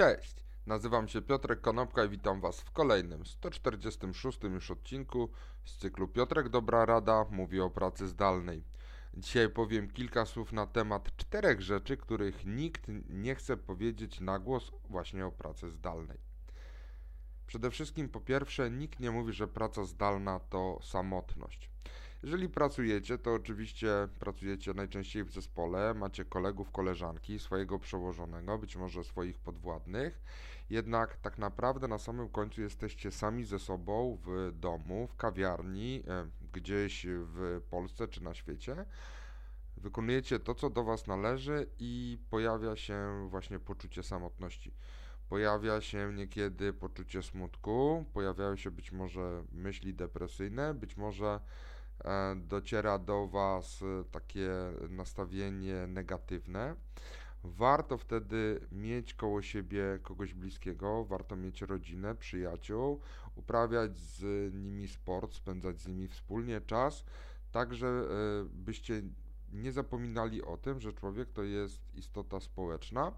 Cześć, nazywam się Piotrek Konopka i witam Was w kolejnym 146 już odcinku z cyklu Piotrek Dobra Rada mówi o pracy zdalnej. Dzisiaj powiem kilka słów na temat czterech rzeczy, których nikt nie chce powiedzieć na głos właśnie o pracy zdalnej. Przede wszystkim po pierwsze, nikt nie mówi, że praca zdalna to samotność. Jeżeli pracujecie, to oczywiście pracujecie najczęściej w zespole, macie kolegów, koleżanki, swojego przełożonego, być może swoich podwładnych, jednak tak naprawdę na samym końcu jesteście sami ze sobą w domu, w kawiarni, e, gdzieś w Polsce czy na świecie. Wykonujecie to, co do Was należy, i pojawia się właśnie poczucie samotności. Pojawia się niekiedy poczucie smutku, pojawiają się być może myśli depresyjne, być może dociera do Was e, takie nastawienie negatywne, warto wtedy mieć koło siebie kogoś bliskiego, warto mieć rodzinę, przyjaciół, uprawiać z nimi sport, spędzać z nimi wspólnie czas, tak e, byście nie zapominali o tym, że człowiek to jest istota społeczna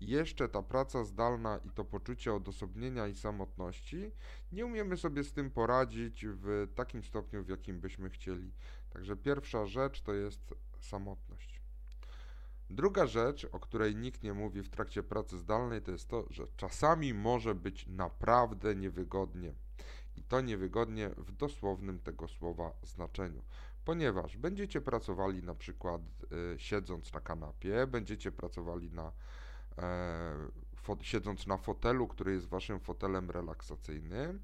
jeszcze ta praca zdalna i to poczucie odosobnienia i samotności, nie umiemy sobie z tym poradzić w takim stopniu, w jakim byśmy chcieli. Także pierwsza rzecz to jest samotność. Druga rzecz, o której nikt nie mówi w trakcie pracy zdalnej, to jest to, że czasami może być naprawdę niewygodnie. I to niewygodnie w dosłownym tego słowa znaczeniu ponieważ będziecie pracowali na przykład y, siedząc na kanapie, będziecie pracowali na e, siedząc na fotelu, który jest waszym fotelem relaksacyjnym,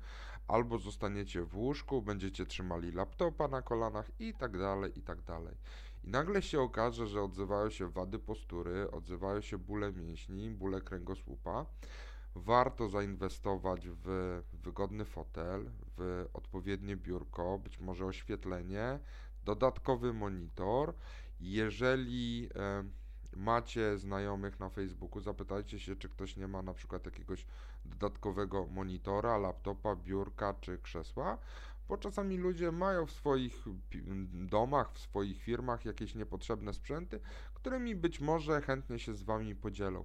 albo zostaniecie w łóżku, będziecie trzymali laptopa na kolanach i tak dalej, i tak dalej. I nagle się okaże, że odzywają się wady postury, odzywają się bóle mięśni, bóle kręgosłupa. Warto zainwestować w wygodny fotel, w odpowiednie biurko, być może oświetlenie, dodatkowy monitor. Jeżeli e, macie znajomych na Facebooku, zapytajcie się, czy ktoś nie ma na przykład jakiegoś dodatkowego monitora, laptopa, biurka czy krzesła, bo czasami ludzie mają w swoich domach, w swoich firmach jakieś niepotrzebne sprzęty, którymi być może chętnie się z Wami podzielą.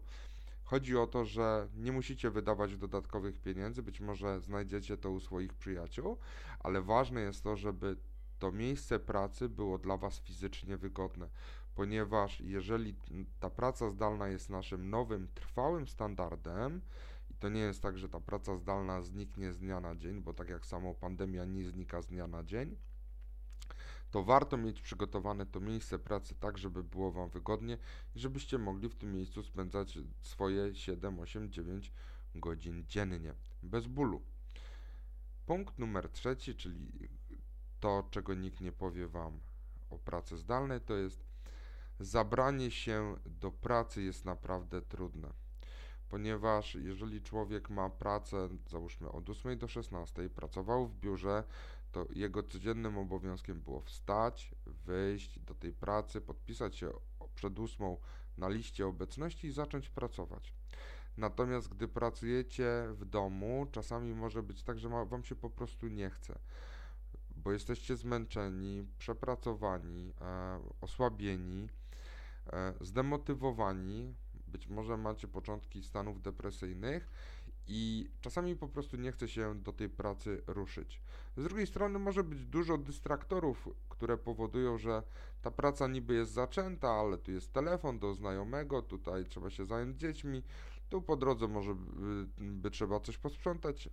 Chodzi o to, że nie musicie wydawać dodatkowych pieniędzy, być może znajdziecie to u swoich przyjaciół, ale ważne jest to, żeby to miejsce pracy było dla Was fizycznie wygodne ponieważ jeżeli ta praca zdalna jest naszym nowym, trwałym standardem, i to nie jest tak, że ta praca zdalna zniknie z dnia na dzień, bo tak jak samo pandemia nie znika z dnia na dzień, to warto mieć przygotowane to miejsce pracy tak, żeby było Wam wygodnie i żebyście mogli w tym miejscu spędzać swoje 7, 8, 9 godzin dziennie, bez bólu. Punkt numer trzeci, czyli to, czego nikt nie powie Wam o pracy zdalnej, to jest zabranie się do pracy jest naprawdę trudne. Ponieważ jeżeli człowiek ma pracę, załóżmy od 8 do 16, pracował w biurze, to jego codziennym obowiązkiem było wstać, wyjść do tej pracy, podpisać się przed 8 na liście obecności i zacząć pracować. Natomiast gdy pracujecie w domu, czasami może być tak, że wam się po prostu nie chce, bo jesteście zmęczeni, przepracowani, e, osłabieni E, zdemotywowani, być może macie początki stanów depresyjnych i czasami po prostu nie chce się do tej pracy ruszyć. Z drugiej strony może być dużo dystraktorów, które powodują, że ta praca niby jest zaczęta, ale tu jest telefon do znajomego, tutaj trzeba się zająć dziećmi, tu po drodze może by, by trzeba coś posprzątać.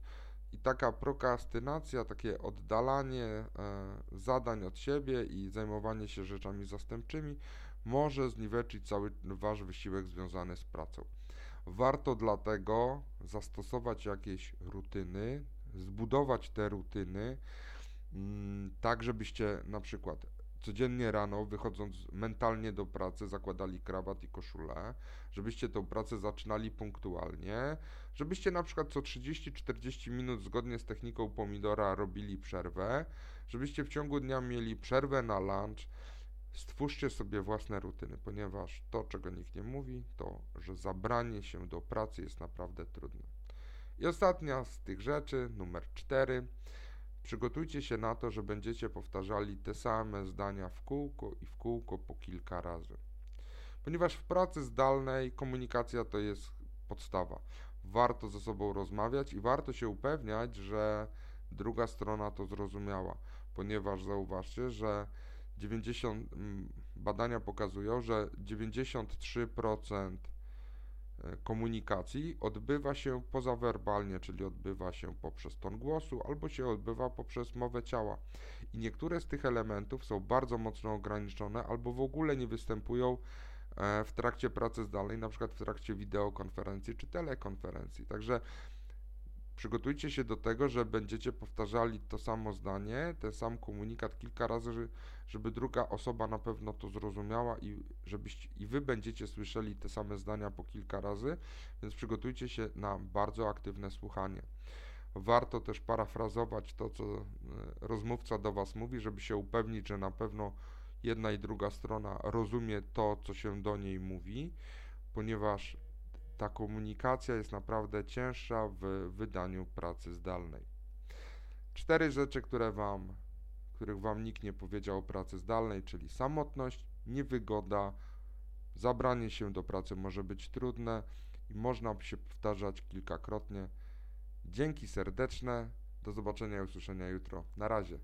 I taka prokrastynacja, takie oddalanie e, zadań od siebie i zajmowanie się rzeczami zastępczymi może zniweczyć cały Wasz wysiłek związany z pracą. Warto dlatego zastosować jakieś rutyny, zbudować te rutyny, mm, tak żebyście na przykład codziennie rano, wychodząc mentalnie do pracy, zakładali krawat i koszulę, żebyście tę pracę zaczynali punktualnie, żebyście na przykład co 30-40 minut zgodnie z techniką pomidora robili przerwę, żebyście w ciągu dnia mieli przerwę na lunch, Stwórzcie sobie własne rutyny, ponieważ to, czego nikt nie mówi, to, że zabranie się do pracy jest naprawdę trudne. I ostatnia z tych rzeczy, numer cztery. Przygotujcie się na to, że będziecie powtarzali te same zdania w kółko i w kółko po kilka razy. Ponieważ w pracy zdalnej komunikacja to jest podstawa. warto ze sobą rozmawiać i warto się upewniać, że druga strona to zrozumiała, ponieważ zauważcie, że 90, mm, badania pokazują, że 93% e, komunikacji odbywa się pozawerbalnie, czyli odbywa się poprzez ton głosu albo się odbywa poprzez mowę ciała. I niektóre z tych elementów są bardzo mocno ograniczone albo w ogóle nie występują e, w trakcie pracy zdalnej, na przykład w trakcie wideokonferencji czy telekonferencji. Także przygotujcie się do tego, że będziecie powtarzali to samo zdanie, ten sam komunikat kilka razy, żeby druga osoba na pewno to zrozumiała i żebyście i wy będziecie słyszeli te same zdania po kilka razy, więc przygotujcie się na bardzo aktywne słuchanie. Warto też parafrazować to, co e, rozmówca do was mówi, żeby się upewnić, że na pewno jedna i druga strona rozumie to, co się do niej mówi, ponieważ ta komunikacja jest naprawdę cięższa w wydaniu pracy zdalnej. Cztery rzeczy, które wam, których Wam nikt nie powiedział o pracy zdalnej, czyli samotność, niewygoda, zabranie się do pracy może być trudne i można się powtarzać kilkakrotnie. Dzięki serdeczne, do zobaczenia i usłyszenia jutro. Na razie.